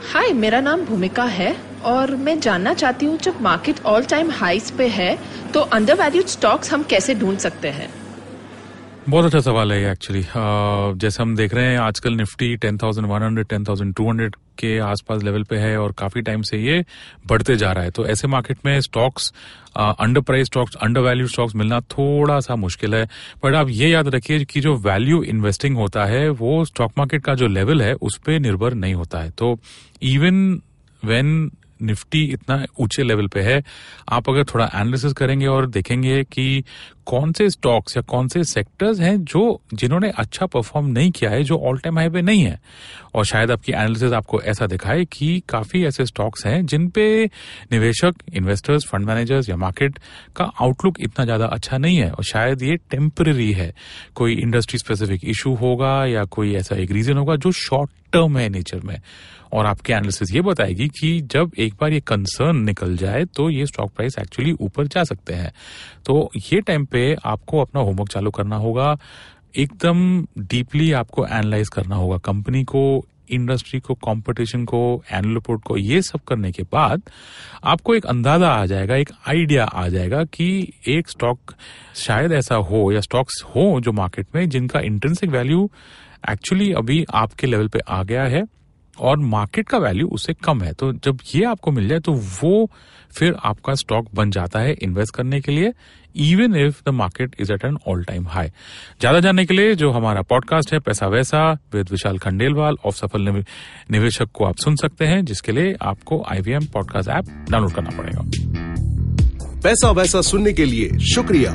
हाय, मेरा नाम भूमिका है और मैं जानना चाहती हूँ जब मार्केट ऑल टाइम हाईस पे है तो अंडर वैल्यूड स्टॉक्स हम कैसे ढूंढ सकते हैं? बहुत अच्छा सवाल है एक्चुअली जैसे हम देख रहे हैं आजकल निफ्टी 10,100 10,200 के आसपास लेवल पे है और काफ़ी टाइम से ये बढ़ते जा रहा है. तो ऐसे मार्केट में stocks under price stocks under value stocks मिलना थोड़ा सा मुश्किल है. बट आप ये याद रखिए कि जो वैल्यू इन्वेस्टिंग होता है वो स्टॉक मार्केट का जो लेवल है उस पर निर्भर नहीं होता है. तो इवन वेन निफ्टी इतना ऊँचे लेवल पे है आप अगर थोड़ा एनालिसिस करेंगे और देखेंगे कि कौन से स्टॉक्स या कौन से सेक्टर्स हैं जो जिन्होंने अच्छा परफॉर्म नहीं किया है, जो ऑल टाइम हाई पे नहीं है? और शायद आपकी एनालिसिस आपको ऐसा दिखाए कि काफ़ी ऐसे स्टॉक्स हैं जिन पे निवेशक इन्वेस्टर्स फंड मैनेजर्स या मार्केट का आउटलुक इतना ज़्यादा अच्छा नहीं है। और शायद ये टेम्पररी है। कोई इंडस्ट्री स्पेसिफिक इशू होगा या कोई ऐसा एक रीजन होगा जो शॉर्ट टर्म है नेचर में। और आपकी एनालिसिस ये बताएगी कि जब एक बार ये कंसर्न निकल जाए तो ये स्टॉक प्राइस एक्चुअली ऊपर जा सकते हैं। तो ये टाइम पे आपको अपना होमवर्क चालू करना होगा। एकदम डीपली आपको एनालाइज करना होगा। कंपनी को, इंडस्ट्री को, कंपटीशन को एनुअल रिपोर्ट को, ये सब करने के बाद आपको एक अंदाज़ा आ जाएगा, एक आइडिया आ जाएगा कि एक स्टॉक शायद ऐसा हो या स्टॉक्स हो जो मार्केट में जिनका इंटेंसिक वैल्यू एक्चुअली अभी आपके लेवल पे आ गया है। और मार्केट का वैल्यू उससे कम है। तो जब ये आपको मिल जाए तो वो फिर आपका स्टॉक बन जाता है इन्वेस्ट करने के लिए even if the market is at an all time high ज़्यादा जानने के लिए जो हमारा पॉडकास्ट है, पैसा वैसा, विद विशाल खंडेलवाल ऑफ़ सफल निवेशक को आप सुन सकते हैं, जिसके लिए आपको आईवीएम पॉडकास्ट ऐप डाउनलोड करना पड़ेगा। पैसा वैसा सुनने के लिए शुक्रिया।